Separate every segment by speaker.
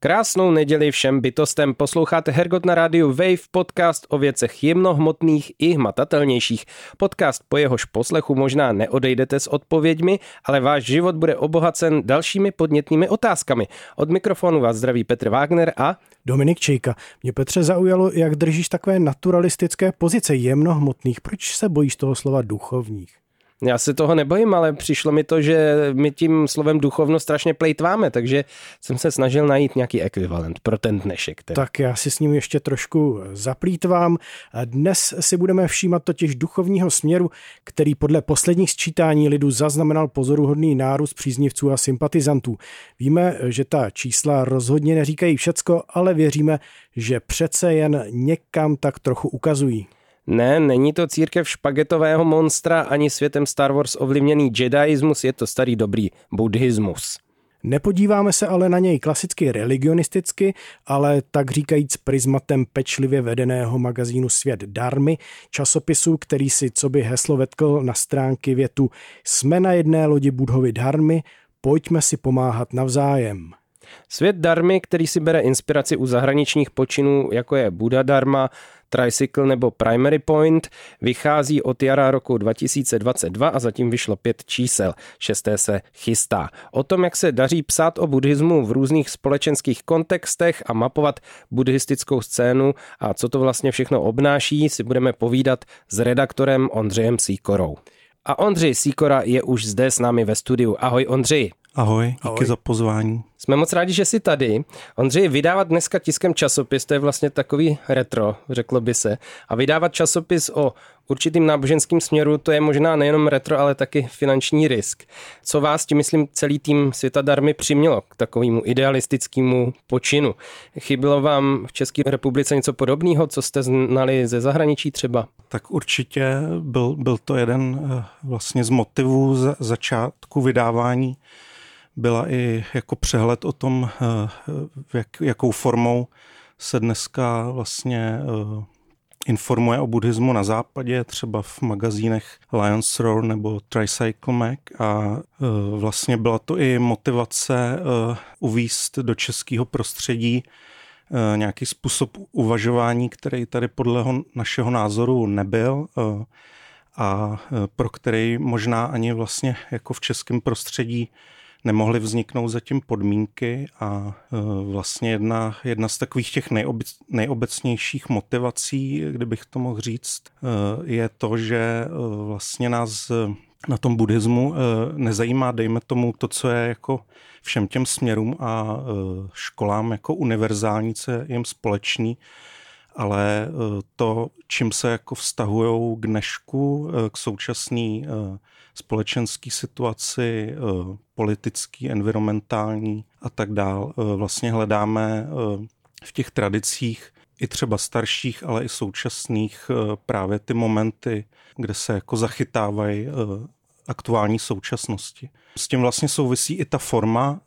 Speaker 1: Krásnou neděli všem bytostem. Posloucháte Hergot na rádiu Wave, podcast o věcech jemnohmotných i hmatatelnějších. Podcast po jehož poslechu možná neodejdete s odpověďmi, ale váš život bude obohacen dalšími podnětnými otázkami. Od mikrofonu vás zdraví Petr Wagner a
Speaker 2: Dominik Čejka. Mě Petře zaujalo, jak držíš takové naturalistické pozice jemnohmotných. Proč se bojíš toho slova duchovních?
Speaker 1: Já se toho nebojím, ale přišlo mi to, že my tím slovem duchovno strašně plejtváme, takže jsem se snažil najít nějaký ekvivalent pro ten dnešek. Tedy.
Speaker 2: Tak já si s ním ještě trošku zaplítvám. Dnes si budeme všímat totiž duchovního směru, který podle posledních sčítání lidu zaznamenal pozoruhodný nárůst příznivců a sympatizantů. Víme, že ta čísla rozhodně neříkají všecko, ale věříme, že přece jen někam tak trochu ukazují.
Speaker 1: Ne, není to církev špagetového monstra ani světem Star Wars ovlivněný jediismus, je to starý dobrý buddhismus.
Speaker 2: Nepodíváme se ale na něj klasicky religionisticky, ale tak říkajíc prismatem pečlivě vedeného magazínu Svět Darmy, časopisu, který si co by heslo vetkl na stránky větu Jsme na jedné lodi Budhovy Dharmy, pojďme si pomáhat navzájem.
Speaker 1: Svět Darmy, který si bere inspiraci u zahraničních počinů, jako je Buddha Dharma, Tricycle nebo Primary Point, vychází od jara roku 2022 a zatím vyšlo pět čísel. Šesté se chystá. O tom, jak se daří psát o buddhismu v různých společenských kontextech a mapovat buddhistickou scénu a co to vlastně všechno obnáší, si budeme povídat s redaktorem Ondřejem Síkorou. A Ondřej Síkora je už zde s námi ve studiu. Ahoj Ondřej.
Speaker 3: Ahoj, díky Ahoj. za pozvání.
Speaker 1: Jsme moc rádi, že jsi tady. Ondřej, vydávat dneska tiskem časopis, to je vlastně takový retro, řeklo by se. A vydávat časopis o určitým náboženským směru, to je možná nejenom retro, ale taky finanční risk. Co vás, tím myslím, celý tým Světa Darmy přimělo k takovému idealistickému počinu? Chybilo vám v České republice něco podobného, co jste znali ze zahraničí třeba?
Speaker 3: Tak určitě byl, byl to jeden eh, vlastně z motivů za začátku vydávání byla i jako přehled o tom, eh, jak, jakou formou se dneska vlastně eh, informuje o buddhismu na západě, třeba v magazínech Lions Roar nebo Tricycle Mag a eh, vlastně byla to i motivace uvíst do českého prostředí nějaký způsob uvažování, který tady podle našeho názoru nebyl a pro který možná ani vlastně jako v českém prostředí nemohly vzniknout zatím podmínky a e, vlastně jedna, jedna z takových těch nejobec, nejobecnějších motivací, kdybych to mohl říct, e, je to, že e, vlastně nás na tom buddhismu nezajímá, dejme tomu, to, co je jako všem těm směrům a školám jako univerzální, co je jim společný, ale to, čím se jako vztahují k dnešku, k současné společenské situaci, eh, politický, environmentální a tak dál. Eh, vlastně hledáme eh, v těch tradicích i třeba starších, ale i současných právě ty momenty, kde se jako zachytávají aktuální současnosti. S tím vlastně souvisí i ta forma,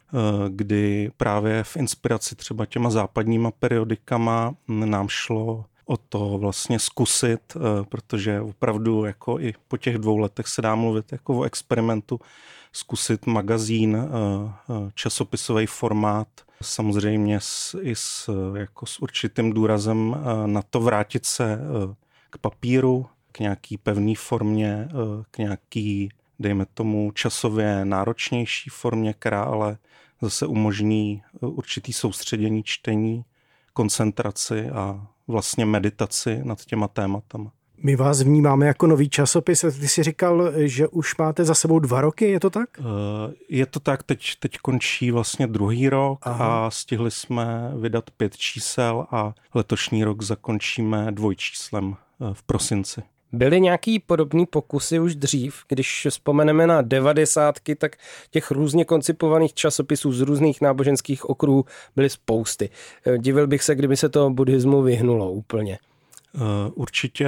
Speaker 3: kdy právě v inspiraci třeba těma západníma periodikama nám šlo o to vlastně zkusit, eh, protože opravdu jako i po těch dvou letech se dá mluvit jako o experimentu, zkusit magazín, eh, eh, časopisový formát, samozřejmě s, i s, jako s určitým důrazem na to vrátit se k papíru, k nějaký pevné formě, k nějaký, dejme tomu, časově náročnější formě, která ale zase umožní určitý soustředění čtení, koncentraci a vlastně meditaci nad těma tématama.
Speaker 2: My vás vnímáme jako nový časopis. Ty jsi říkal, že už máte za sebou dva roky, je to tak? Eh,
Speaker 3: je to tak, teď, teď končí vlastně druhý rok Aha. a stihli jsme vydat pět čísel a letošní rok zakončíme dvojčíslem eh, v prosinci.
Speaker 1: Byly nějaký podobný pokusy už dřív, když vzpomeneme na devadesátky, tak těch různě koncipovaných časopisů z různých náboženských okruhů byly spousty. Eh, divil bych se, kdyby se to buddhismu vyhnulo úplně.
Speaker 3: Eh, určitě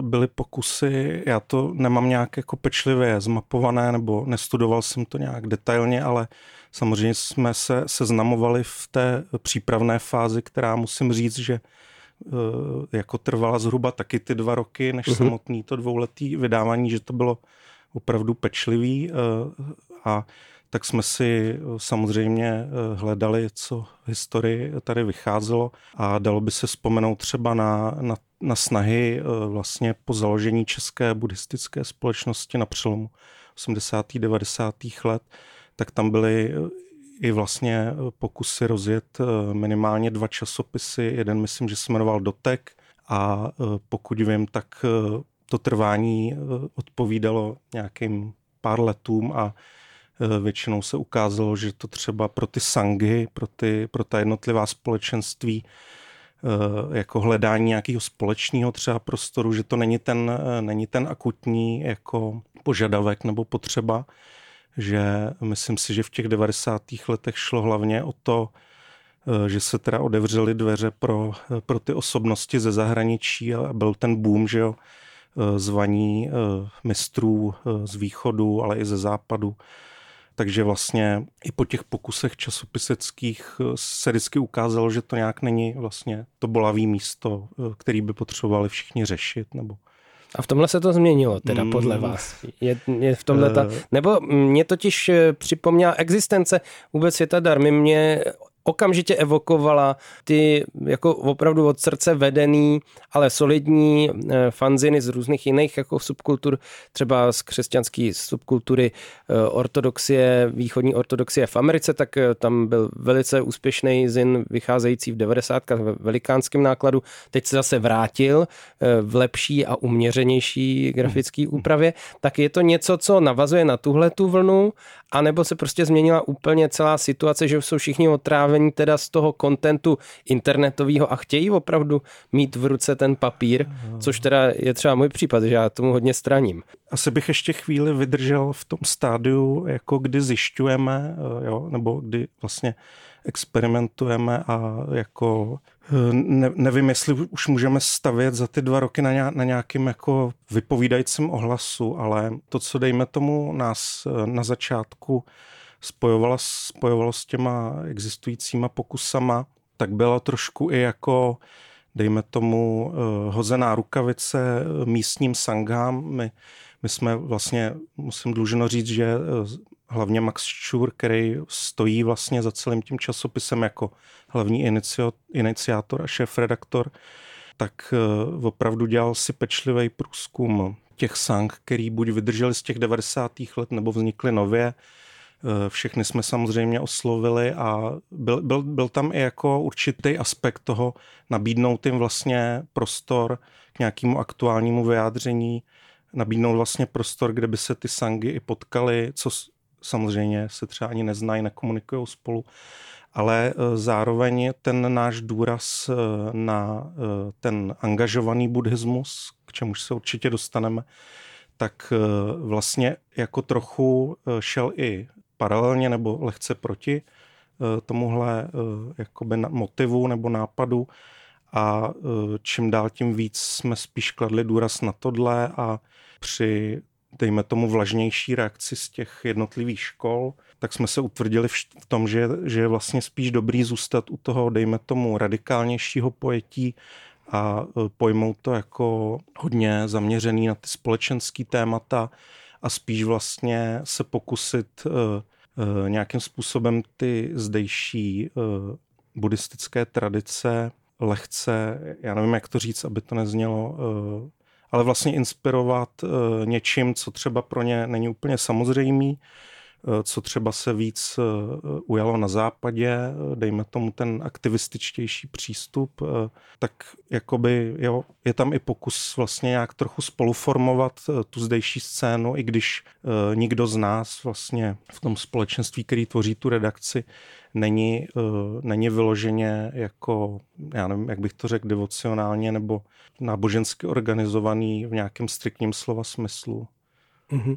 Speaker 3: byly pokusy, já to nemám nějak jako pečlivě zmapované, nebo nestudoval jsem to nějak detailně, ale samozřejmě jsme se seznamovali v té přípravné fázi, která musím říct, že jako trvala zhruba taky ty dva roky, než uh-huh. samotný to dvouletý vydávání, že to bylo opravdu pečlivý a tak jsme si samozřejmě hledali, co historii tady vycházelo a dalo by se vzpomenout třeba na, na, na snahy vlastně po založení České buddhistické společnosti na přelomu 80. 90. let, tak tam byly i vlastně pokusy rozjet minimálně dva časopisy. Jeden myslím, že se jmenoval Dotek a pokud vím, tak to trvání odpovídalo nějakým pár letům a většinou se ukázalo, že to třeba pro ty sangy, pro, ty, pro ta jednotlivá společenství jako hledání nějakého společného třeba prostoru, že to není ten, není ten akutní jako požadavek nebo potřeba, že myslím si, že v těch 90. letech šlo hlavně o to, eh, že se teda odevřely dveře pro, eh, pro ty osobnosti ze zahraničí a byl ten boom, že jo, eh, zvaní mistrů z východu, ale i ze západu. Takže vlastně i po těch pokusech časopiseckých se vždycky ukázalo, že to nějak není vlastně to bolavý místo, který by potřebovali všichni řešit nebo
Speaker 1: a v tomhle se to změnilo, teda podle mm. vás. Je, je v tomhle ta, nebo mě totiž připomněla existence vůbec světa darmy. Mě okamžitě evokovala ty jako opravdu od srdce vedený, ale solidní eh, fanziny z různých jiných jako subkultur, třeba z křesťanské subkultury eh, ortodoxie, východní ortodoxie v Americe, tak eh, tam byl velice úspěšný zin vycházející v 90. ve velikánském nákladu. Teď se zase vrátil v lepší a uměřenější grafické úpravě. Tak je to něco, co navazuje na tuhle tu vlnu, anebo se prostě změnila úplně celá situace, že jsou všichni otrávení teda z toho kontentu internetového a chtějí opravdu mít v ruce ten papír, což teda je třeba můj případ, že já tomu hodně straním.
Speaker 3: Asi bych ještě chvíli vydržel v tom stádiu, jako kdy zjišťujeme, eh, jo, nebo kdy vlastně experimentujeme a jako ne, nevím, jestli už můžeme stavět za ty dva roky na, na nějakým jako vypovídajícím ohlasu, ale to, co dejme tomu nás eh, na začátku spojovalo, spojovalo s těma existujícíma pokusama, tak byla trošku i jako dejme tomu eh, hozená rukavice eh, místním sangám. My, my jsme vlastně, musím dluženo říct, že eh, hlavně Max Schur, který stojí vlastně za celým tím časopisem jako hlavní iniciátor a šéf-redaktor, tak opravdu dělal si pečlivý průzkum těch sang, který buď vydrželi z těch 90. let, nebo vznikly nově, Eh, všechny jsme samozřejmě oslovili a byl, byl, byl tam i jako určitý aspekt toho nabídnout jim vlastně prostor k nějakému aktuálnímu vyjádření, nabídnout vlastně prostor, kde by se ty sangy i potkali, co samozřejmě se třeba ani neznají, nekomunikují spolu, ale eh, zároveň ten náš důraz eh, na ten angažovaný buddhismus, k čemuž se určitě dostaneme, tak vlastně jako trochu šel i paralelně nebo lehce proti eh, tomuhle eh, jakoby motivu nebo nápadu a eh, čím dál tím víc jsme spíš kladli důraz na tohle a při dejme tomu vlažnější reakci z těch jednotlivých škol, tak jsme se utvrdili v tom, že, že je vlastně spíš dobrý zůstat u toho, dejme tomu, radikálnějšího pojetí a pojmout to jako hodně zaměřený na ty společenské témata a spíš vlastně se pokusit Eh, nějakým způsobem ty zdejší buddhistické tradice lehce, já nevím, jak to říct, aby to neznělo, ale vlastně inspirovat něčím, co třeba pro ně není úplně samozřejmý, co třeba se víc ujalo na západě, dejme tomu ten aktivističtější přístup, tak jakoby jo, je tam i pokus vlastně nějak trochu spoluformovat tu zdejší scénu, i když nikdo z nás vlastně v tom společenství, který tvoří tu redakci, není, není vyloženě jako, já nevím, jak bych to řekl, devocionálně nebo nábožensky organizovaný v nějakém striktním slova smyslu. Mm-hmm.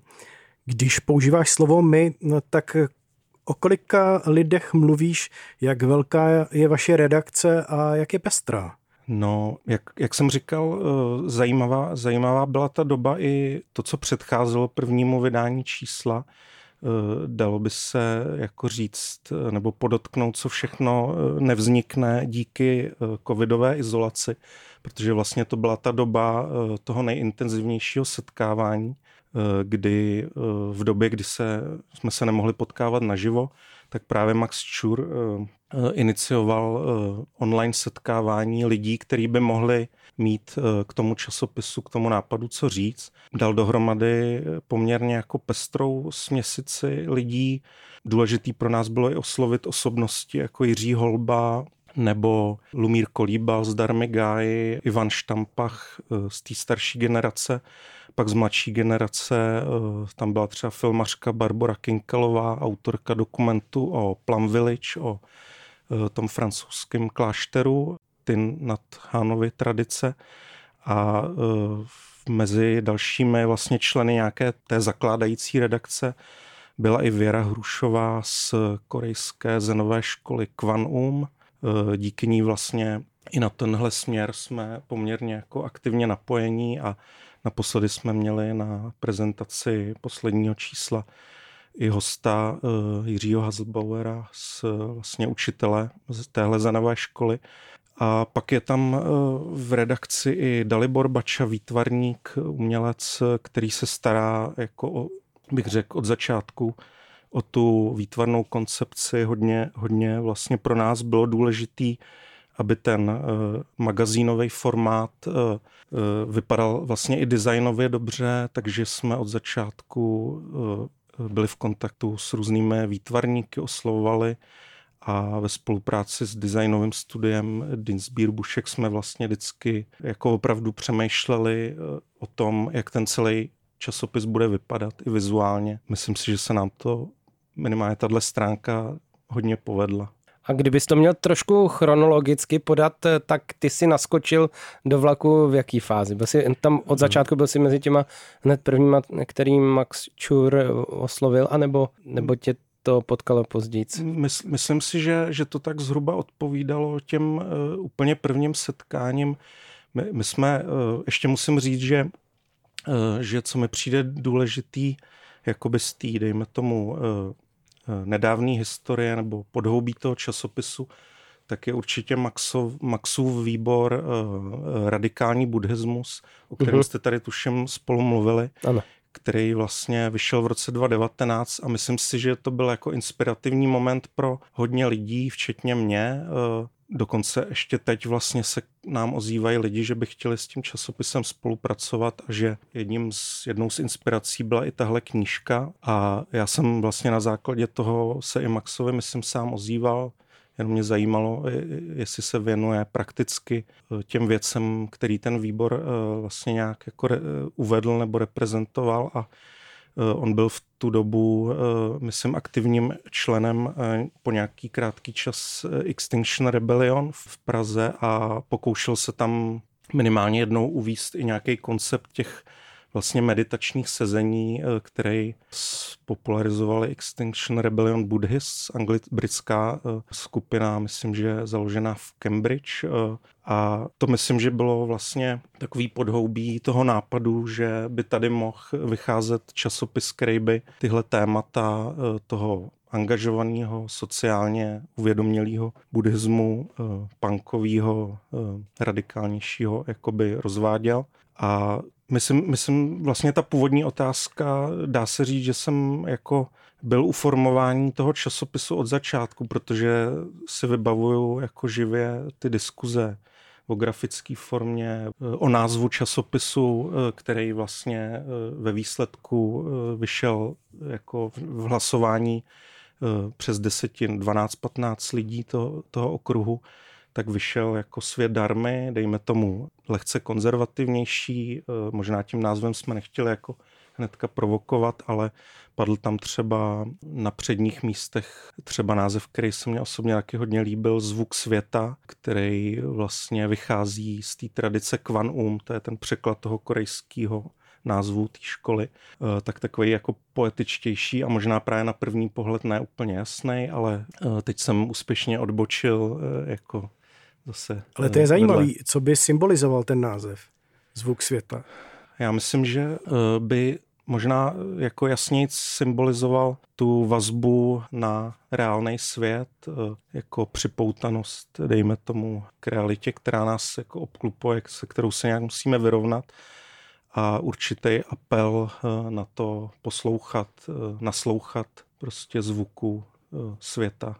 Speaker 2: Když používáš slovo my, no tak o kolika lidech mluvíš, jak velká je vaše redakce a jak je pestrá?
Speaker 3: No, jak, jak jsem říkal, eh, zajímavá, zajímavá byla ta doba i to, co předcházelo prvnímu vydání čísla. dalo by se jako říct nebo podotknout, co všechno nevznikne díky covidové izolaci, protože vlastně to byla ta doba toho nejintenzivnějšího setkávání, kdy v době, kdy se, jsme se nemohli potkávat naživo, tak právě Max Čur inicioval online setkávání lidí, kteří by mohli mít eh, k tomu časopisu, k tomu nápadu co říct. Dal dohromady poměrně jako pestrou směsici lidí. Důležitý pro nás bylo i oslovit osobnosti jako Jiří Holba, nebo Lumír Kolíbal, Zdarmy Gáji, Ivan Štampach eh, z té starší generace, pak z mladší generace, eh, tam byla třeba filmařka Barbara Kinkelová, autorka dokumentu o Plum Village, o tom francouzském klášteru ty nad Hánovy tradice a mezi dalšími vlastně členy nějaké té zakládající redakce byla i Věra Hrušová z korejské zenové školy Kvanum. E, díky ní vlastně i na tenhle směr jsme poměrně jako aktivně napojení a naposledy jsme měli na prezentaci posledního čísla i hosta e, Jiřího Hazelbauera z vlastně učitele z téhle zenové školy, a pak je tam eh, v redakci i Dalibor Bača, výtvarník, umělec, který se stará, jako o, bych řekl, od začátku o tu výtvarnou koncepci. Hodně, hodně vlastně pro nás bylo důležitý, aby ten uh, magazínový formát uh, uh, vypadal vlastně i designově dobře, takže jsme od začátku uh, byli v kontaktu s různými výtvarníky, oslovovali a ve spolupráci s designovým studiem Dinsbír Bušek jsme vlastně vždycky jako opravdu přemýšleli o tom, jak ten celý časopis bude vypadat i vizuálně. Myslím si, že se nám to minimálně tahle stránka hodně povedla.
Speaker 1: A kdybys to měl trošku chronologicky podat, eh, tak ty si naskočil do vlaku v jaký fázi? Byl jsi tam od začátku, byl jsi mezi těma hned prvníma, který Max Čur oslovil, anebo nebo tě to potkalo později?
Speaker 3: Mysl, myslím si, že, že to tak zhruba odpovídalo těm uh, úplně prvním setkáním. My, my jsme, uh, ještě musím říct, že, uh, že co mi přijde důležitý, jakoby z té, dejme tomu, uh, nedávné historie nebo podhoubí toho časopisu, tak je určitě Maxov, Maxův výbor uh, radikální buddhismus, o kterém mm-hmm. jste tady tuším spolu mluvili.
Speaker 1: Ano
Speaker 3: který vlastně vyšel v roce 2019 a myslím si, že to byl jako inspirativní moment pro hodně lidí, včetně mě. Eh, dokonce ještě teď vlastně se nám ozývají lidi, že by chtěli s tím časopisem spolupracovat a že jedním z, jednou z inspirací byla i tahle knížka. A já jsem vlastně na základě toho se i Maxovi, myslím, sám ozýval. Jenom mě zajímalo, jestli se věnuje prakticky eh, těm věcem, který ten výbor eh, vlastně nějak jako uvedl nebo reprezentoval a eh, On byl v tu dobu, myslím, aktivním členem po nějaký krátký čas Extinction Rebellion v Praze a pokoušel se tam minimálně jednou uvíst i nějaký koncept těch vlastně meditačních sezení, eh, které popularizovali Extinction Rebellion Buddhists, britská eh, skupina, myslím, že založená v Cambridge. Eh, a to myslím, že bylo vlastně takový podhoubí toho nápadu, že by tady mohl vycházet časopis, který by tyhle témata toho angažovaného, sociálně uvědomělého buddhismu, punkového, radikálnějšího, jakoby rozváděl. A Myslím, myslím, vlastně ta původní otázka, dá se říct, že jsem jako byl u formování toho časopisu od začátku, protože si vybavuju jako živě ty diskuze o grafické formě, o názvu časopisu, který vlastně eh, ve výsledku eh, vyšel jako v hlasování eh, přes 10, 12, 15 lidí to, toho okruhu tak vyšel jako svět darmy, dejme tomu lehce konzervativnější, eh, možná tím názvem jsme nechtěli jako hnedka provokovat, ale padl tam třeba na předních místech třeba název, který se mě osobně taky hodně líbil, Zvuk světa, který vlastně vychází z té tradice Kwan Um, to je ten překlad toho korejského názvu té školy, eh, tak takový jako poetičtější a možná právě na první pohled ne úplně jasný, ale eh, teď jsem úspěšně odbočil jako zase.
Speaker 2: Ale to je eh, zajímavý, co by symbolizoval ten název Zvuk světa?
Speaker 3: Já myslím, že eh, by možná jako jasněji symbolizoval tu vazbu na reálný svět, eh, jako připoutanost, dejme tomu, k realitě, která nás jako obklupuje, se kterou se nějak musíme vyrovnat a určitý apel eh, na to poslouchat, eh, naslouchat prostě zvuku světa.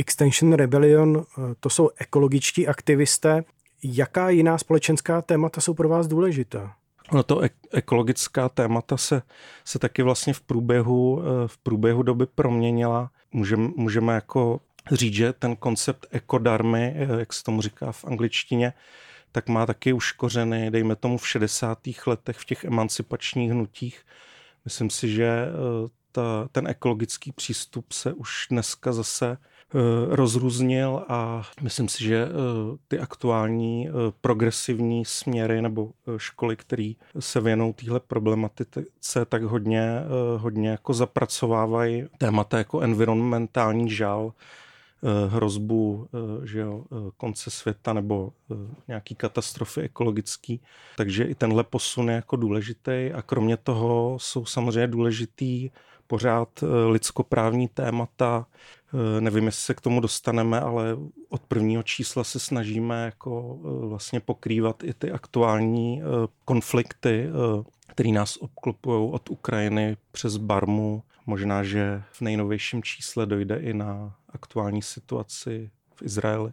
Speaker 2: Extension Rebellion, to jsou ekologičtí aktivisté. Jaká jiná společenská témata jsou pro vás důležitá?
Speaker 3: No to ekologická témata se, se taky vlastně v průběhu, eh, v průběhu doby proměnila. Můžeme, můžeme jako říct, že ten koncept ekodarmy, eh, jak se tomu říká v angličtině, tak má taky už kořeny, dejme tomu v 60. letech v těch emancipačních hnutích. Myslím si, že eh, ta, ten ekologický přístup se už dneska zase Eh, rozrůznil a myslím si, že eh, ty aktuální eh, progresivní směry nebo školy, které se věnou téhle problematice, tak hodně, hodně jako zapracovávají témata jako environmentální žal, hrozbu že jo, konce světa nebo nějaký katastrofy ekologický. Takže i tenhle posun je jako důležitý a kromě toho jsou samozřejmě důležitý pořád lidskoprávní témata, Eh, nevím, jestli se k tomu dostaneme, ale od prvního čísla se snažíme jako eh, vlastně pokrývat i ty aktuální eh, konflikty, které nás obklopují od Ukrajiny přes Barmu. Možná, že v nejnovějším čísle dojde i na aktuální situaci v Izraeli,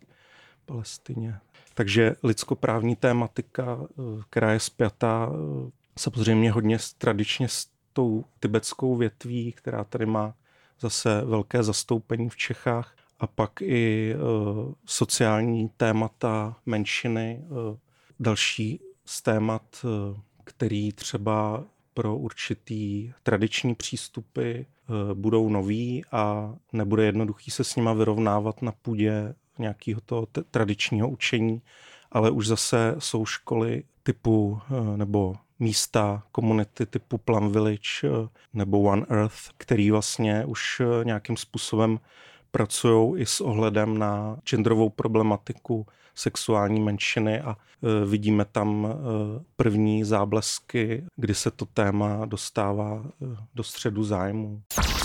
Speaker 3: Palestině. Takže lidskoprávní tématika, která je spjatá samozřejmě hodně tradičně s tou tibetskou větví, která tady má zase velké zastoupení v Čechách a pak i uh, sociální témata menšiny, uh, další z témat, uh, který třeba pro určitý tradiční přístupy budou noví a nebude jednoduchý se s nima vyrovnávat na půdě nějakého toho t- tradičního učení, ale už zase jsou školy typu nebo místa, komunity typu Plum Village eh, nebo One Earth, který vlastně už eh, nějakým způsobem pracují i s ohledem na genderovou problematiku sexuální menšiny a e, vidíme tam první záblesky, kdy se to téma dostává do středu zájmu.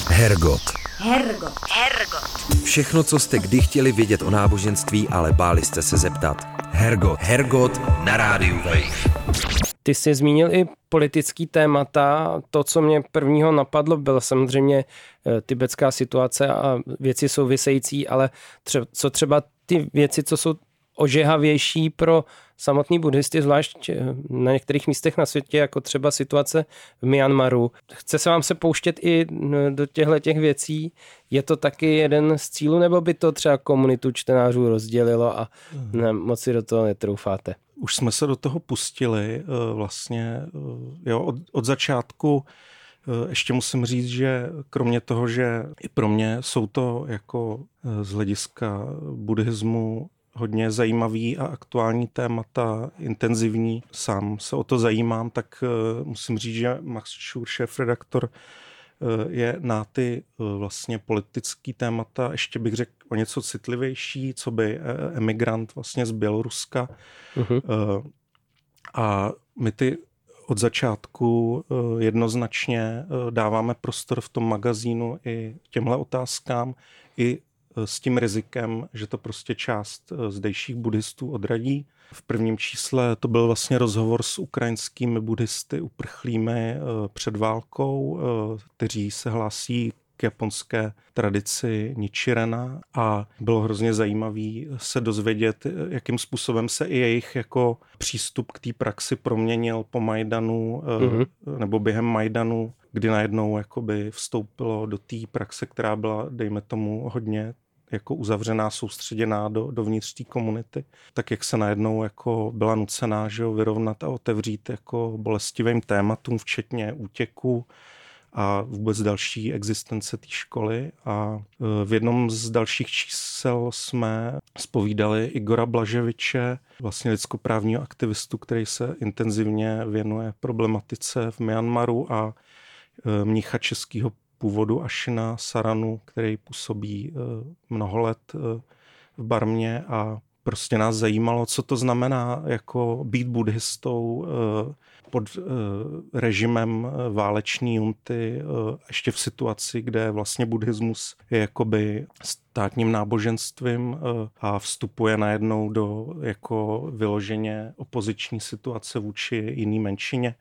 Speaker 4: Hergot. Hergot. Hergot. Všechno, co jste kdy chtěli vědět o náboženství, ale báli jste se zeptat. Hergot. Hergot na rádiu Wave.
Speaker 1: Ty jsi zmínil i politický témata. To, co mě prvního napadlo, byla samozřejmě eh, tibetská situace a věci související, ale tře- co třeba ty věci, co jsou ožehavější pro samotný buddhisty, zvlášť eh, na některých místech na světě, jako třeba situace v Myanmaru. Chce se vám se pouštět i do těchto těch věcí? Je to taky jeden z cílů, nebo by to třeba komunitu čtenářů rozdělilo a ne, moc si do toho netroufáte?
Speaker 3: Už jsme se do toho pustili eh, vlastně eh, jo, od, od začátku ještě musím říct, že kromě toho, že i pro mě jsou to jako z hlediska buddhismu hodně zajímavý a aktuální témata, intenzivní. Sám se o to zajímám, tak uh, musím říct, že Max Schur, šéf-redaktor, uh, je na ty uh, vlastně politické témata, ještě bych řekl o něco citlivější, co by emigrant vlastně z Běloruska. Uh-huh. A my ty od začátku jednoznačně dáváme prostor v tom magazínu i těmhle otázkám, i s tím rizikem, že to prostě část eh, zdejších buddhistů odradí. V prvním čísle to byl vlastně rozhovor s ukrajinskými buddhisty uprchlými eh, před válkou, eh, kteří se hlásí k japonské tradici Nichirena a bylo hrozně zajímavý se dozvědět, jakým způsobem se i jejich jako přístup k té praxi proměnil po Majdanu mm-hmm. nebo během Majdanu, kdy najednou jakoby vstoupilo do té praxe, která byla, dejme tomu, hodně jako uzavřená, soustředěná do, dovnitř té komunity, tak jak se najednou jako byla nucená že jo, vyrovnat a otevřít jako bolestivým tématům, včetně útěku a vůbec další existence té školy. A e, v jednom z dalších čísel jsme spovídali Igora Blaževiče, vlastně lidskoprávního aktivistu, který se intenzivně věnuje problematice v Myanmaru a e, mnicha českého původu Ašina Saranu, který působí eh, mnoho let v Barmě a prostě nás zajímalo, co to znamená jako být buddhistou pod režimem váleční junty, ještě v situaci, kde vlastně buddhismus je jakoby státním náboženstvím a vstupuje najednou do jako vyloženě opoziční situace vůči jiný menšině.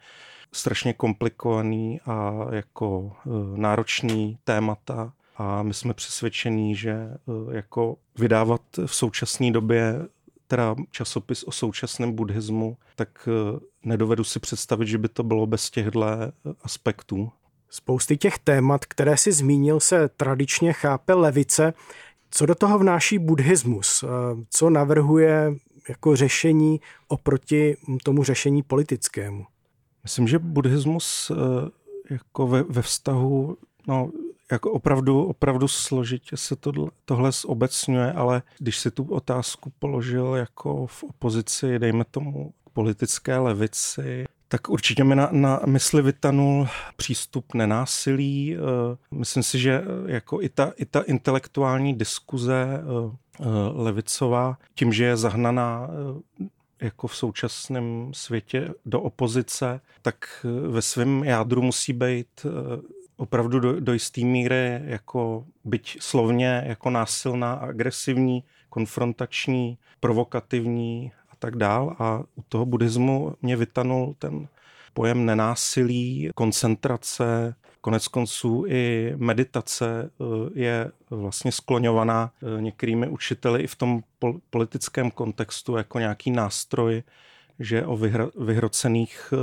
Speaker 3: Strašně komplikovaný a jako náročný témata a my jsme přesvědčení, že eh, jako vydávat v současné době teda časopis o současném buddhismu, tak eh, nedovedu si představit, že by to bylo bez těchto eh, aspektů.
Speaker 2: Spousty těch témat, které si zmínil, se tradičně chápe levice. Co do toho vnáší buddhismus? Co navrhuje jako řešení oproti tomu řešení politickému?
Speaker 3: Myslím, že buddhismus jako ve, ve vztahu no, jako opravdu, opravdu složitě se tohle, tohle zobecňuje, ale když si tu otázku položil jako v opozici, dejme tomu politické levici, tak určitě mi na, na mysli vytanul přístup nenásilí. Eh, myslím si, že eh, jako i ta, i ta intelektuální diskuze eh, levicová, tím, že je zahnaná jako v současném světě do opozice, tak ve svém jádru musí být opravdu do, do jisté míry jako byť slovně jako násilná, agresivní, konfrontační, provokativní a tak dál. A u toho buddhismu mě vytanul ten pojem nenásilí, koncentrace, konec konců i meditace eh, je vlastně skloňovaná eh, některými učiteli i v tom politickém kontextu jako nějaký nástroj, že o vyhrocených eh,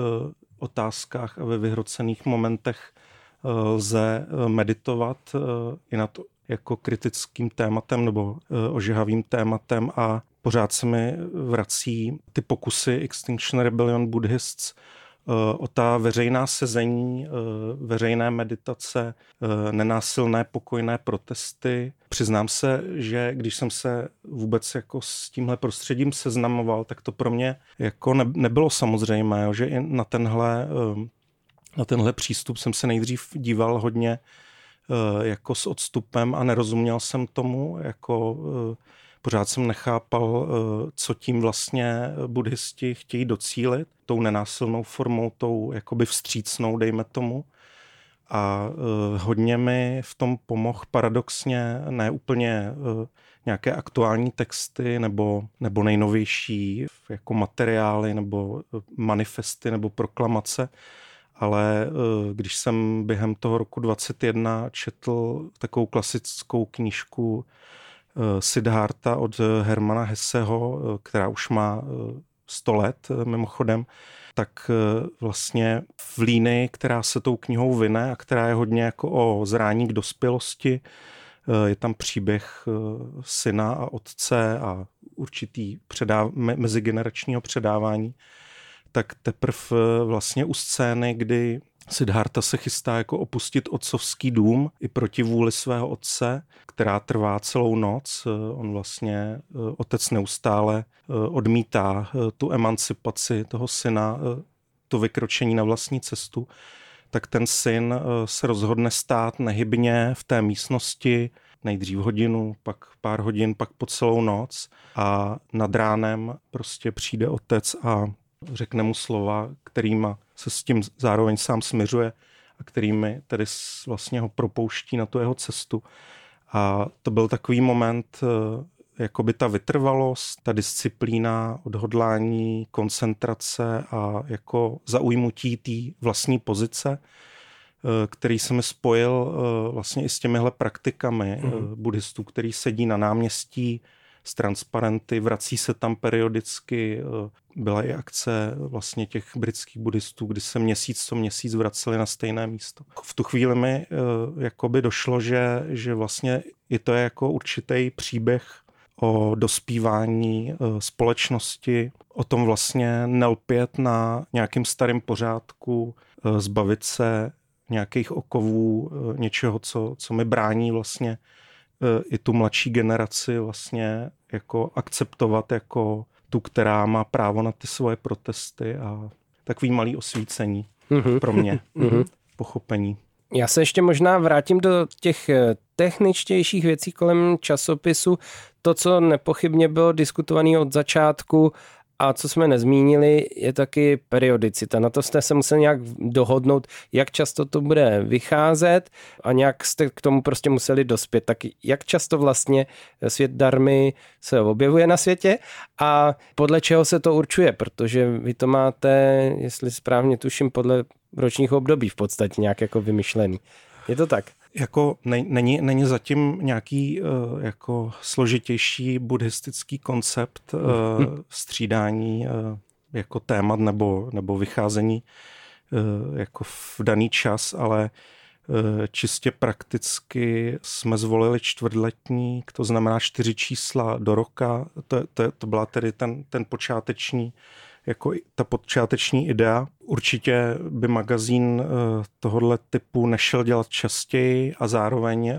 Speaker 3: otázkách a ve vyhrocených momentech lze eh, meditovat eh, i nad jako kritickým tématem nebo eh, ožehavým tématem a pořád se mi vrací ty pokusy Extinction Rebellion Buddhists o ta veřejná sezení, veřejné meditace, nenásilné pokojné protesty. Přiznám se, že když jsem se vůbec jako s tímhle prostředím seznamoval, tak to pro mě jako nebylo samozřejmé, že i na tenhle na tenhle přístup jsem se nejdřív díval hodně eh, jako s odstupem a nerozuměl jsem tomu, jako eh, pořád jsem nechápal, eh, co tím vlastně buddhisti chtějí docílit, tou nenásilnou formou, tou jakoby vstřícnou, dejme tomu. A hodně mi v tom pomohl paradoxně ne úplně nějaké aktuální texty nebo, nebo nejnovější jako materiály nebo manifesty nebo proklamace, ale eh, když jsem během toho roku 21 četl takovou klasickou knížku eh, Siddharta od Hermana Hesseho, eh, která už má 100 let mimochodem, tak vlastně v línii, která se tou knihou vyne a která je hodně jako o zrání k dospělosti, je tam příběh syna a otce a určitý předáv- mezigeneračního předávání tak teprve eh, vlastně u scény, kdy Siddhartha se chystá jako opustit otcovský dům i proti vůli svého otce, která trvá celou noc. Eh, on vlastně, eh, otec neustále odmítá tu emancipaci toho syna, to vykročení na vlastní cestu, tak ten syn se rozhodne stát nehybně v té místnosti nejdřív hodinu, pak pár hodin, pak po celou noc a nad ránem prostě přijde otec a řekne mu slova, kterýma se s tím zároveň sám směřuje a kterými tedy vlastně ho propouští na tu jeho cestu. A to byl takový moment, eh, jako by ta vytrvalost, ta disciplína, odhodlání, koncentrace a jako zaujmutí té vlastní pozice, eh, který se mi spojil eh, vlastně i s těmihle praktikami mm. buddhistů, který sedí na náměstí s transparenty, vrací se tam periodicky. Eh, byla i akce vlastně těch britských buddhistů, kdy se měsíc co měsíc vraceli na stejné místo. V tu chvíli mi eh, jakoby došlo, že, že vlastně je to jako určitý příběh o dospívání eh, společnosti, o tom vlastně nelpět na nějakým starým pořádku, zbavit se nějakých okovů, něčeho, co, co mi brání vlastně i tu mladší generaci vlastně jako akceptovat jako tu, která má právo na ty svoje protesty a takový malý osvícení mm-hmm. pro mě, mm-hmm. pochopení.
Speaker 1: Já se ještě možná vrátím do těch eh, techničtějších věcí kolem časopisu, to, co nepochybně bylo diskutované od začátku, a co jsme nezmínili, je taky periodicita. Na to jste se museli nějak dohodnout, jak často to bude vycházet a nějak jste k tomu prostě museli dospět. Tak jak často vlastně svět darmy se objevuje na světě a podle čeho se to určuje, protože vy to máte, jestli správně tuším, podle ročních období v podstatě nějak jako vymyšlený. Je to tak?
Speaker 3: Jako ne, není, není zatím nějaký uh, jako složitější buddhistický koncept uh, střídání uh, jako témat nebo, nebo vycházení uh, jako v daný čas, ale čistě prakticky jsme zvolili čtvrtletní, to znamená čtyři čísla do roka, to, to, to byla tedy ten, ten počáteční jako ta počáteční idea. Určitě by magazín eh, tohohle typu nešel dělat častěji a zároveň eh,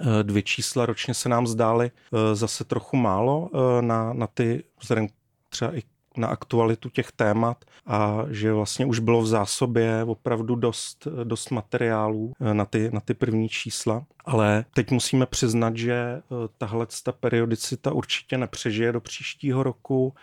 Speaker 3: eh, dvě čísla ročně se nám zdály zase trochu málo na, na ty, vzhledem třeba i na aktualitu těch témat a že vlastně už bylo v zásobě opravdu dost, dost materiálů na ty, na ty první čísla. Ale teď musíme přiznat, že tahle ta periodicita určitě nepřežije do příštího roku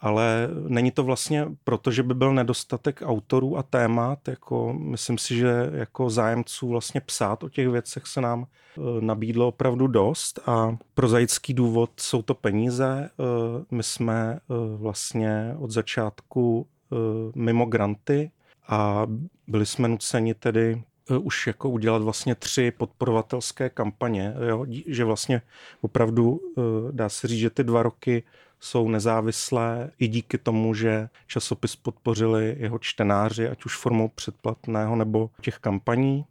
Speaker 3: ale není to vlastně proto, že by byl nedostatek autorů a témat, jako myslím si, že jako zájemců vlastně psát o těch věcech se nám e, nabídlo opravdu dost a pro zajický důvod jsou to peníze. E, my jsme e, vlastně od začátku mimo granty a byli jsme nuceni tedy už jako udělat vlastně tři podporovatelské kampaně, jo? že vlastně opravdu dá se říct, že ty dva roky jsou nezávislé i díky tomu, že časopis podpořili jeho čtenáři, ať už formou předplatného nebo těch kampaní.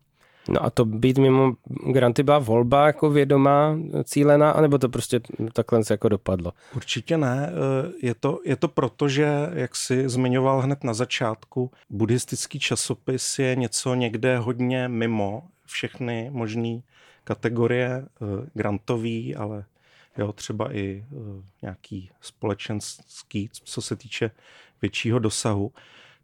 Speaker 1: No a to být mimo granty byla volba jako vědomá, cílená, anebo to prostě takhle se jako dopadlo?
Speaker 3: Určitě ne. Eh, je to, je to proto, že, jak si zmiňoval hned na začátku, buddhistický časopis je něco někde hodně mimo všechny možné kategorie eh, grantový, ale jo, třeba i uh, nějaký společenský, co se týče většího dosahu.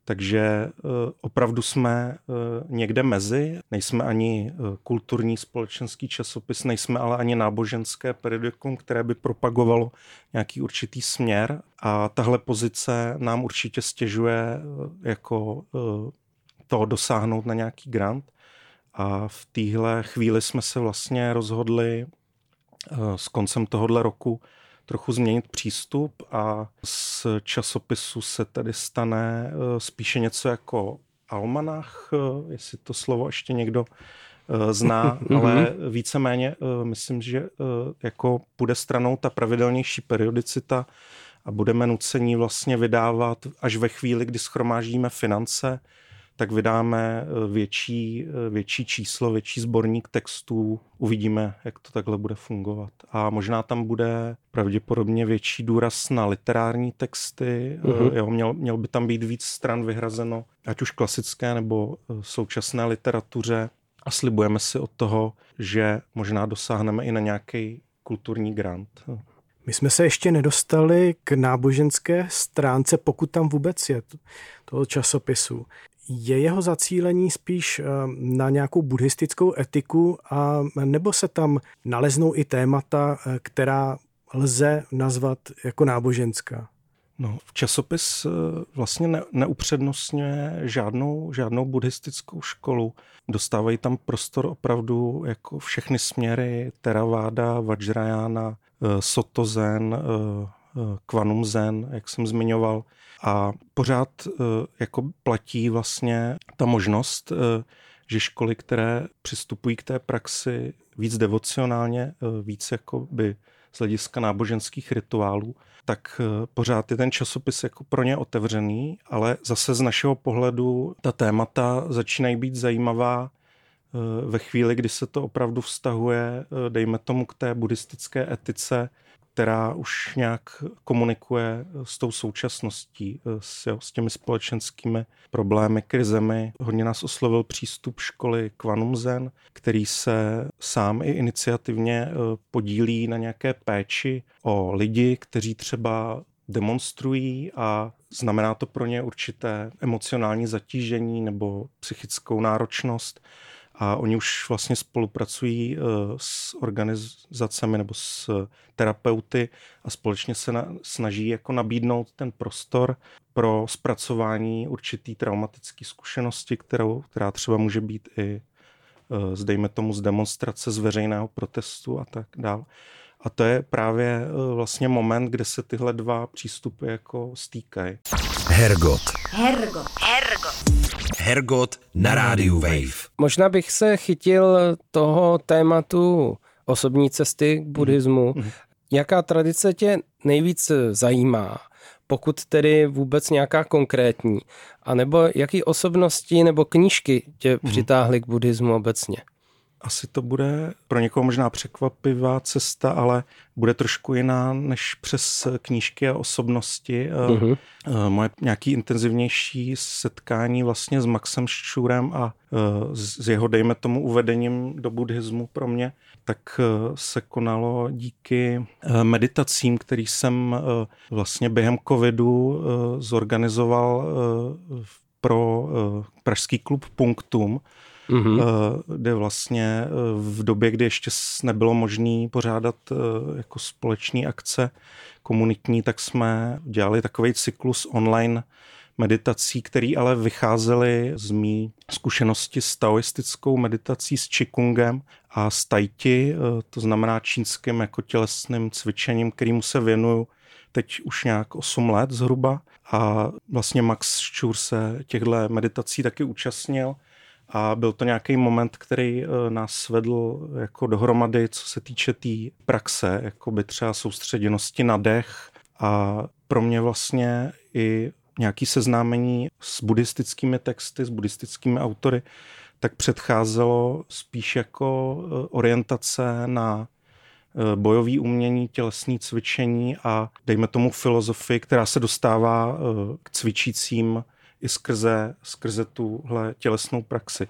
Speaker 3: Takže uh, opravdu jsme uh, někde mezi, nejsme ani kulturní společenský časopis, nejsme ale ani náboženské periodikum, které by propagovalo nějaký určitý směr a tahle pozice nám určitě stěžuje jako to dosáhnout na nějaký grant. A v téhle chvíli jsme se vlastně rozhodli Eh, s koncem tohohle roku trochu změnit přístup a z časopisu se tedy stane eh, spíše něco jako almanach, eh, jestli to slovo ještě někdo zná, mhm. ale víceméně myslím, že jako půjde stranou ta pravidelnější periodicita a budeme nuceni vlastně vydávat až ve chvíli, kdy schromáždíme finance, tak vydáme eh, větší, eh, větší číslo, větší sborník textů. Uvidíme, jak to takhle bude fungovat. A možná tam bude pravděpodobně větší důraz na literární texty. Uh-huh. Jo, měl, měl by tam být víc stran vyhrazeno, ať už klasické nebo současné literatuře. A slibujeme si od toho, že možná dosáhneme i na nějaký kulturní grant.
Speaker 2: My jsme se ještě nedostali k náboženské stránce, pokud tam vůbec je toho časopisu. Je jeho zacílení spíš eh, na nějakou buddhistickou etiku a nebo se tam naleznou i témata, eh, která lze nazvat jako náboženská?
Speaker 3: No, časopis eh, vlastně ne, neupřednostňuje žádnou, žádnou buddhistickou školu. Dostávají tam prostor opravdu jako všechny směry, Theravada, Vajrayana, Soto-zen, Quantum Zen, jak jsem zmiňoval. A pořád eh, jako platí vlastně ta možnost, eh, že školy, které přistupují k té praxi víc devocionálně, eh, víc jako by z hlediska náboženských rituálů, tak pořád je ten časopis jako pro ně otevřený, ale zase z našeho pohledu ta témata začínají být zajímavá ve chvíli, kdy se to opravdu vztahuje, dejme tomu, k té buddhistické etice, která už nějak komunikuje s tou současností, s, jo, s těmi společenskými problémy, krizemi. Hodně nás oslovil přístup školy Quantum Zen, který se sám i iniciativně eh, podílí na nějaké péči o lidi, kteří třeba demonstrují a znamená to pro ně určité emocionální zatížení nebo psychickou náročnost a oni už vlastně spolupracují s organizacemi nebo s terapeuty a společně se na, snaží jako nabídnout ten prostor pro zpracování určitý traumatické zkušenosti, kterou, která třeba může být i zdejme tomu z demonstrace, z veřejného protestu a tak dále. A to je právě vlastně moment, kde se tyhle dva přístupy jako stýkají.
Speaker 4: Hergot.
Speaker 5: Hergot. Hergot.
Speaker 4: Hergot na rádiu Wave.
Speaker 1: Možná bych se chytil toho tématu osobní cesty k buddhismu. Mm. Jaká tradice tě nejvíc zajímá? Pokud tedy vůbec nějaká konkrétní. A nebo jaký osobnosti nebo knížky tě mm. přitáhly k buddhismu obecně?
Speaker 3: Asi to bude pro někoho možná překvapivá cesta, ale bude trošku jiná než přes knížky a osobnosti. Uh-huh. Moje nějaký intenzivnější setkání vlastně s Maxem Ščurem a eh, s jeho, dejme tomu, uvedením do buddhismu pro mě, tak se konalo díky meditacím, který jsem vlastně během covidu zorganizoval pro pražský klub Punktum, mm-hmm. kde vlastně eh, v době, kdy ještě nebylo možné pořádat eh, jako společné akce komunitní, tak jsme dělali takový cyklus online meditací, který ale vycházely z mý zkušenosti s taoistickou meditací s Qigongem a s Taiti, to znamená čínským jako tělesným cvičením, kterýmu se věnuju teď už nějak 8 let zhruba a vlastně Max Ščur se těchto meditací taky účastnil a byl to nějaký moment, který eh, nás vedl jako dohromady, co se týče té tý praxe, jako by třeba soustředěnosti na dech. A pro mě vlastně i nějaký seznámení s buddhistickými texty, s buddhistickými autory, tak předcházelo spíš jako eh, orientace na eh, bojový umění, tělesní cvičení a dejme tomu filozofii, která se dostává k cvičícím i skrze, skrze tuhle tělesnou praxi.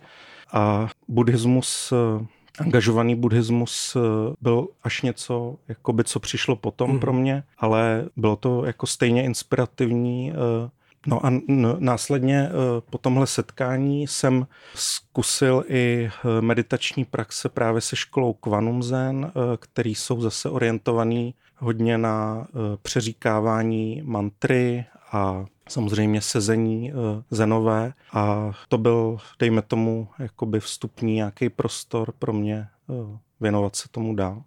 Speaker 3: A buddhismus, eh, angažovaný buddhismus eh, byl až něco, jakoby, co přišlo potom mm. pro mě, ale bylo to jako stejně inspirativní. Eh, no a následně po tomhle setkání jsem zkusil i meditační praxe právě se školou Quantum Zen, který jsou zase orientovaný hodně na přeříkávání mantry a samozřejmě sezení eh, zenové a to byl, dejme tomu, jakoby vstupní nějaký prostor pro mě eh, věnovat se tomu dál.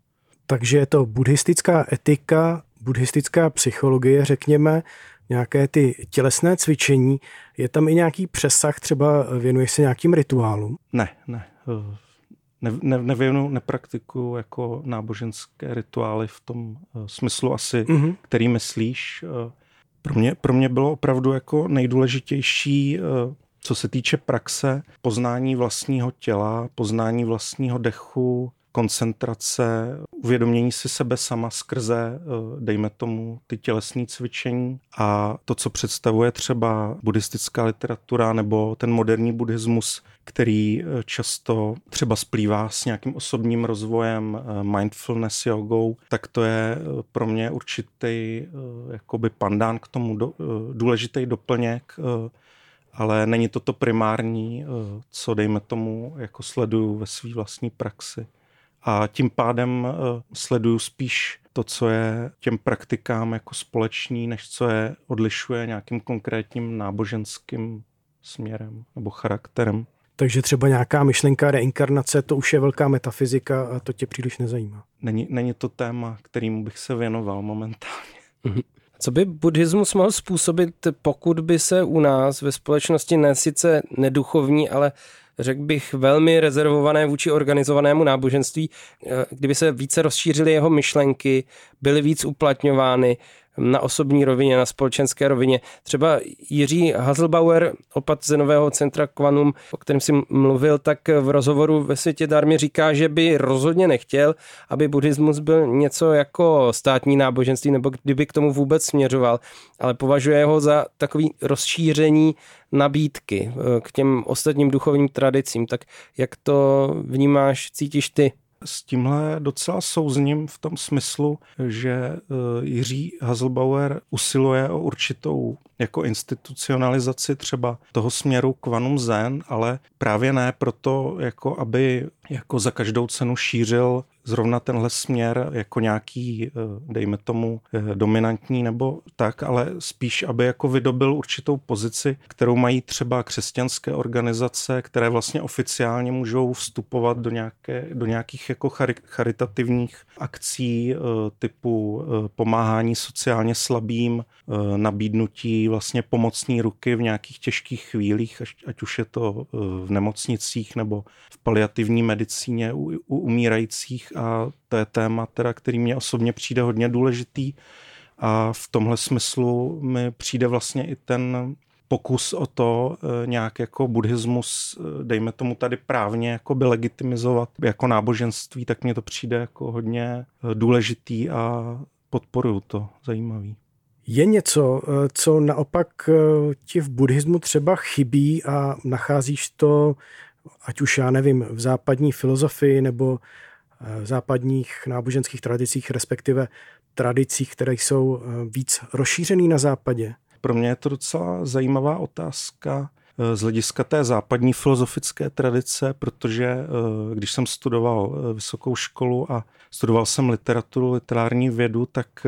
Speaker 2: Takže je to buddhistická etika, buddhistická psychologie, řekněme, nějaké ty tělesné cvičení. Je tam i nějaký přesah, třeba věnuješ se nějakým rituálům?
Speaker 3: Ne, ne. Eh, ne, ne, nevěnu, nepraktikuju jako náboženské rituály v tom smyslu asi, mm-hmm. který myslíš. Pro mě, pro mě bylo opravdu jako nejdůležitější, eh, co se týče praxe, poznání vlastního těla, poznání vlastního dechu, koncentrace, uvědomění si sebe sama skrze, eh, dejme tomu, ty tělesní cvičení. A to, co představuje třeba buddhistická literatura nebo ten moderní buddhismus, který eh, často třeba splývá s nějakým osobním rozvojem, eh, mindfulness jogou, tak to je pro mě určitý jakoby pandán k tomu důležitý doplněk, ale není to to primární, co dejme tomu jako sleduju ve své vlastní praxi a tím pádem eh, sleduju spíš to, co je těm praktikám jako společný, než co je odlišuje nějakým konkrétním náboženským směrem nebo charakterem.
Speaker 2: Takže třeba nějaká myšlenka reinkarnace, to už je velká metafyzika a to tě příliš nezajímá.
Speaker 3: Není, není to téma, kterým bych se věnoval momentálně.
Speaker 1: Mhm. Co by buddhismus mohl způsobit, pokud by se u nás ve společnosti ne sice neduchovní, ale řekl bych, velmi rezervované vůči organizovanému náboženství, eh, kdyby se více rozšířily jeho myšlenky, byly víc uplatňovány, na osobní rovině, na společenské rovině. Třeba Jiří Hazelbauer, opat Zenového centra Quantum, o kterém si mluvil, tak v rozhovoru ve světě Darmě říká, že by rozhodně nechtěl, aby buddhismus byl něco jako státní náboženství, nebo kdyby k tomu vůbec směřoval, ale považuje ho za takový rozšíření nabídky eh, k těm ostatním duchovním tradicím. Tak jak to vnímáš, cítíš ty?
Speaker 3: S tímhle docela souzním v tom smyslu, že eh, Jiří Hazelbauer usiluje o určitou jako institucionalizaci třeba toho směru quantum zen, ale právě ne proto, jako aby jako za každou cenu šířil zrovna tenhle směr jako nějaký, eh, dejme tomu, eh, dominantní nebo tak, ale spíš, aby jako vydobil určitou pozici, kterou mají třeba křesťanské organizace, které vlastně oficiálně můžou vstupovat do, nějaké, do nějakých jako charitativních akcí eh, typu pomáhání sociálně slabým, nabídnutí vlastně pomocní ruky v nějakých těžkých chvílích, ať už je to v nemocnicích nebo v paliativní medicíně u, u umírajících a to je téma, teda, který mě osobně přijde hodně důležitý a v tomhle smyslu mi přijde vlastně i ten pokus o to eh, nějak jako buddhismus, eh, dejme tomu tady právně jako by legitimizovat jako náboženství, tak mně to přijde jako hodně eh, důležitý a podporuju to, zajímavý.
Speaker 2: Je něco, co naopak ti v buddhismu třeba chybí a nacházíš to, ať už já nevím, v západní filozofii nebo v západních náboženských tradicích, respektive tradicích, které jsou eh, víc rozšířený na západě?
Speaker 3: Pro mě je to docela zajímavá otázka eh, z hlediska té západní filozofické tradice, protože eh, když jsem studoval vysokou školu a studoval jsem literaturu, literární vědu, tak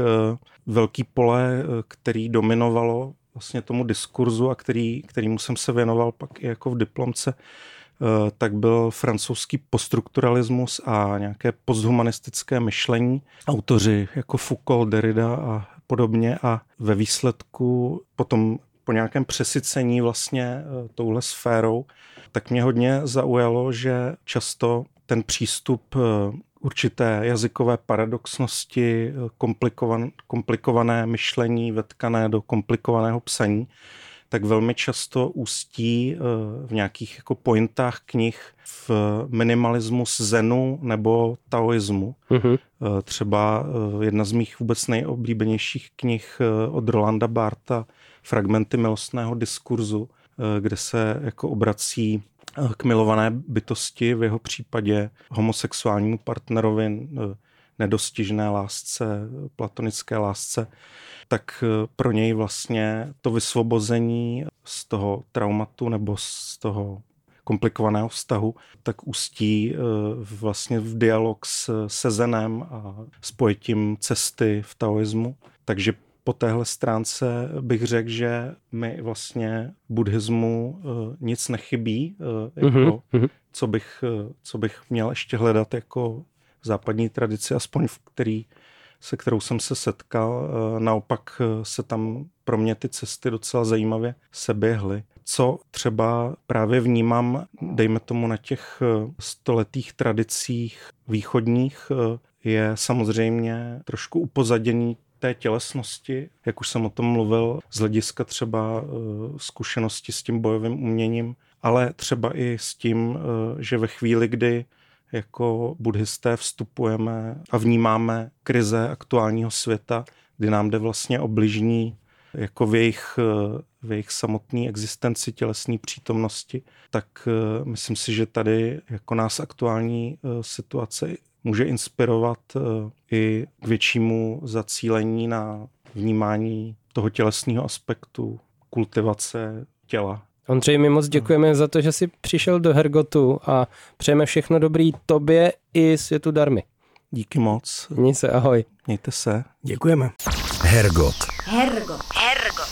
Speaker 3: velký pole, který dominovalo vlastně tomu diskurzu a který, kterýmu jsem se věnoval pak i jako v diplomce, Eh, tak byl francouzský poststrukturalismus a nějaké posthumanistické myšlení. Autoři jako Foucault, Derrida a podobně a ve výsledku potom po nějakém přesycení vlastně eh, touhle sférou, tak mě hodně zaujalo, že často ten přístup eh, určité jazykové paradoxnosti, komplikovan, komplikované myšlení vetkané do komplikovaného psaní, tak velmi často ústí eh, v nějakých jako pointách knih v minimalismus zenu nebo taoismu. Mm-hmm. Třeba eh, jedna z mých vůbec nejoblíbenějších knih od Rolanda Barta, Fragmenty milostného diskurzu, kde se jako obrací k milované bytosti, v jeho případě homosexuálnímu partnerovi, nedostižné lásce, platonické lásce tak eh, pro něj vlastně to vysvobození z toho traumatu nebo z toho komplikovaného vztahu, tak ústí eh, vlastně v dialog s Sezenem a s pojetím cesty v taoismu. Takže po téhle stránce bych řekl, že mi vlastně buddhismu eh, nic nechybí, jako, mm-hmm. co, bych, co bych měl ještě hledat jako západní tradici, aspoň v který se kterou jsem se setkal. Eh, naopak eh, se tam pro mě ty cesty docela zajímavě seběhly. Co třeba právě vnímám, dejme tomu na těch eh, stoletých tradicích východních, je samozřejmě trošku upozadění té tělesnosti, jak už jsem o tom mluvil, z hlediska třeba zkušenosti s tím bojovým uměním, ale třeba i s tím, že ve chvíli, kdy jako buddhisté vstupujeme a vnímáme krize aktuálního světa, kdy nám jde vlastně o bližní jako v jejich, v jejich samotné existenci tělesné přítomnosti, tak eh, myslím si, že tady jako nás aktuální eh, situace může inspirovat eh, i k většímu zacílení na vnímání toho tělesného aspektu, kultivace těla.
Speaker 1: Ondřej, my moc děkujeme za to, že jsi přišel do Hergotu a přejeme všechno dobrý tobě i světu darmy.
Speaker 3: Díky moc.
Speaker 1: Měj se, ahoj.
Speaker 3: Mějte se.
Speaker 2: Děkujeme.
Speaker 4: Hergot. Hergot. Hergot.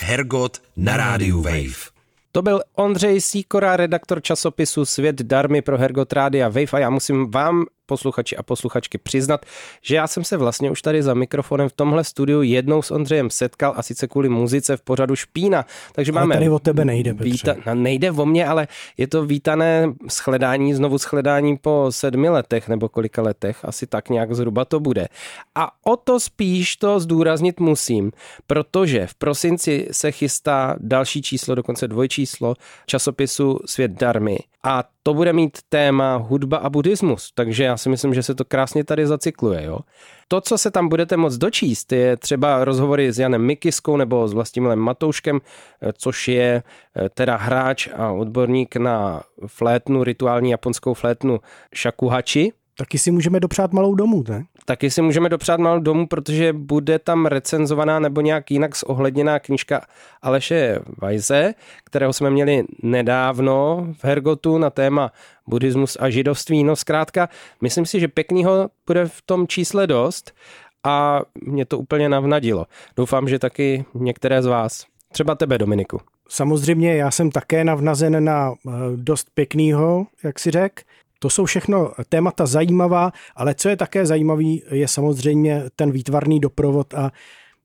Speaker 4: Hergot na rádiu Wave.
Speaker 1: To byl Ondřej Síkora, redaktor časopisu Svět darmy pro Hergot Rádia Wave a já musím vám posluchači a posluchačky přiznat, že já jsem se vlastně už tady za mikrofonem v tomhle studiu jednou s Ondřejem setkal a sice kvůli muzice v pořadu Špína. Takže
Speaker 2: ale
Speaker 1: máme
Speaker 2: tady o tebe nejde, víta,
Speaker 1: no, nejde o mě, ale je to vítané shledání, znovu shledání po sedmi letech nebo kolika letech, asi tak nějak zhruba to bude. A o to spíš to zdůraznit musím, protože v prosinci se chystá další číslo, dokonce dvojčíslo časopisu Svět darmy a to bude mít téma hudba a buddhismus, takže já si myslím, že se to krásně tady zacykluje. Jo? To, co se tam budete moct dočíst, je třeba rozhovory s Janem Mikiskou nebo s Vlastimilem Matouškem, eh, což je eh, teda hráč a odborník na flétnu, rituální japonskou flétnu shakuhachi,
Speaker 2: Taky si můžeme dopřát malou domů, ne?
Speaker 1: Taky si můžeme dopřát malou domů, protože bude tam recenzovaná nebo nějak jinak zohledněná knížka Aleše Vajze, kterého jsme měli nedávno v Hergotu na téma buddhismus a židovství. No zkrátka, myslím si, že pěknýho bude v tom čísle dost a mě to úplně navnadilo. Doufám, že taky některé z vás. Třeba tebe, Dominiku.
Speaker 2: Samozřejmě já jsem také navnazen na eh, dost pěknýho, jak si řek. To jsou všechno témata zajímavá, ale co je také zajímavý, je samozřejmě ten výtvarný doprovod a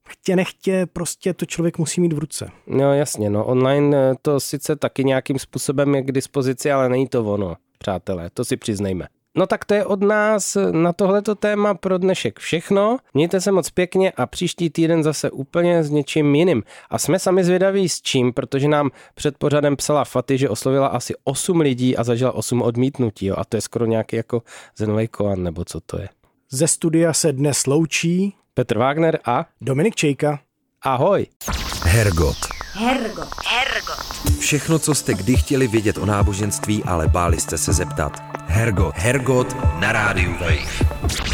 Speaker 2: chtě nechtě prostě to člověk musí mít v ruce.
Speaker 1: No jasně, no online eh, to sice taky nějakým způsobem je k dispozici, ale není to ono, přátelé, to si přiznejme. No tak to je od nás na tohleto téma pro dnešek všechno. Mějte se moc pěkně a příští týden zase úplně s něčím jiným. A jsme sami zvědaví s čím, protože nám před pořadem psala Faty, že oslovila asi 8 lidí a zažila 8 odmítnutí. Jo? A to je skoro nějaký jako Zenovej Koan, nebo co to je.
Speaker 2: Ze studia se dnes loučí
Speaker 1: Petr Wagner a
Speaker 2: Dominik Čejka.
Speaker 1: Ahoj.
Speaker 4: Hergot.
Speaker 5: Hergot. Hergot.
Speaker 4: Všechno, co jste kdy chtěli vědět o náboženství, ale báli jste se zeptat. Hergot. Hergot na rádiu Wave.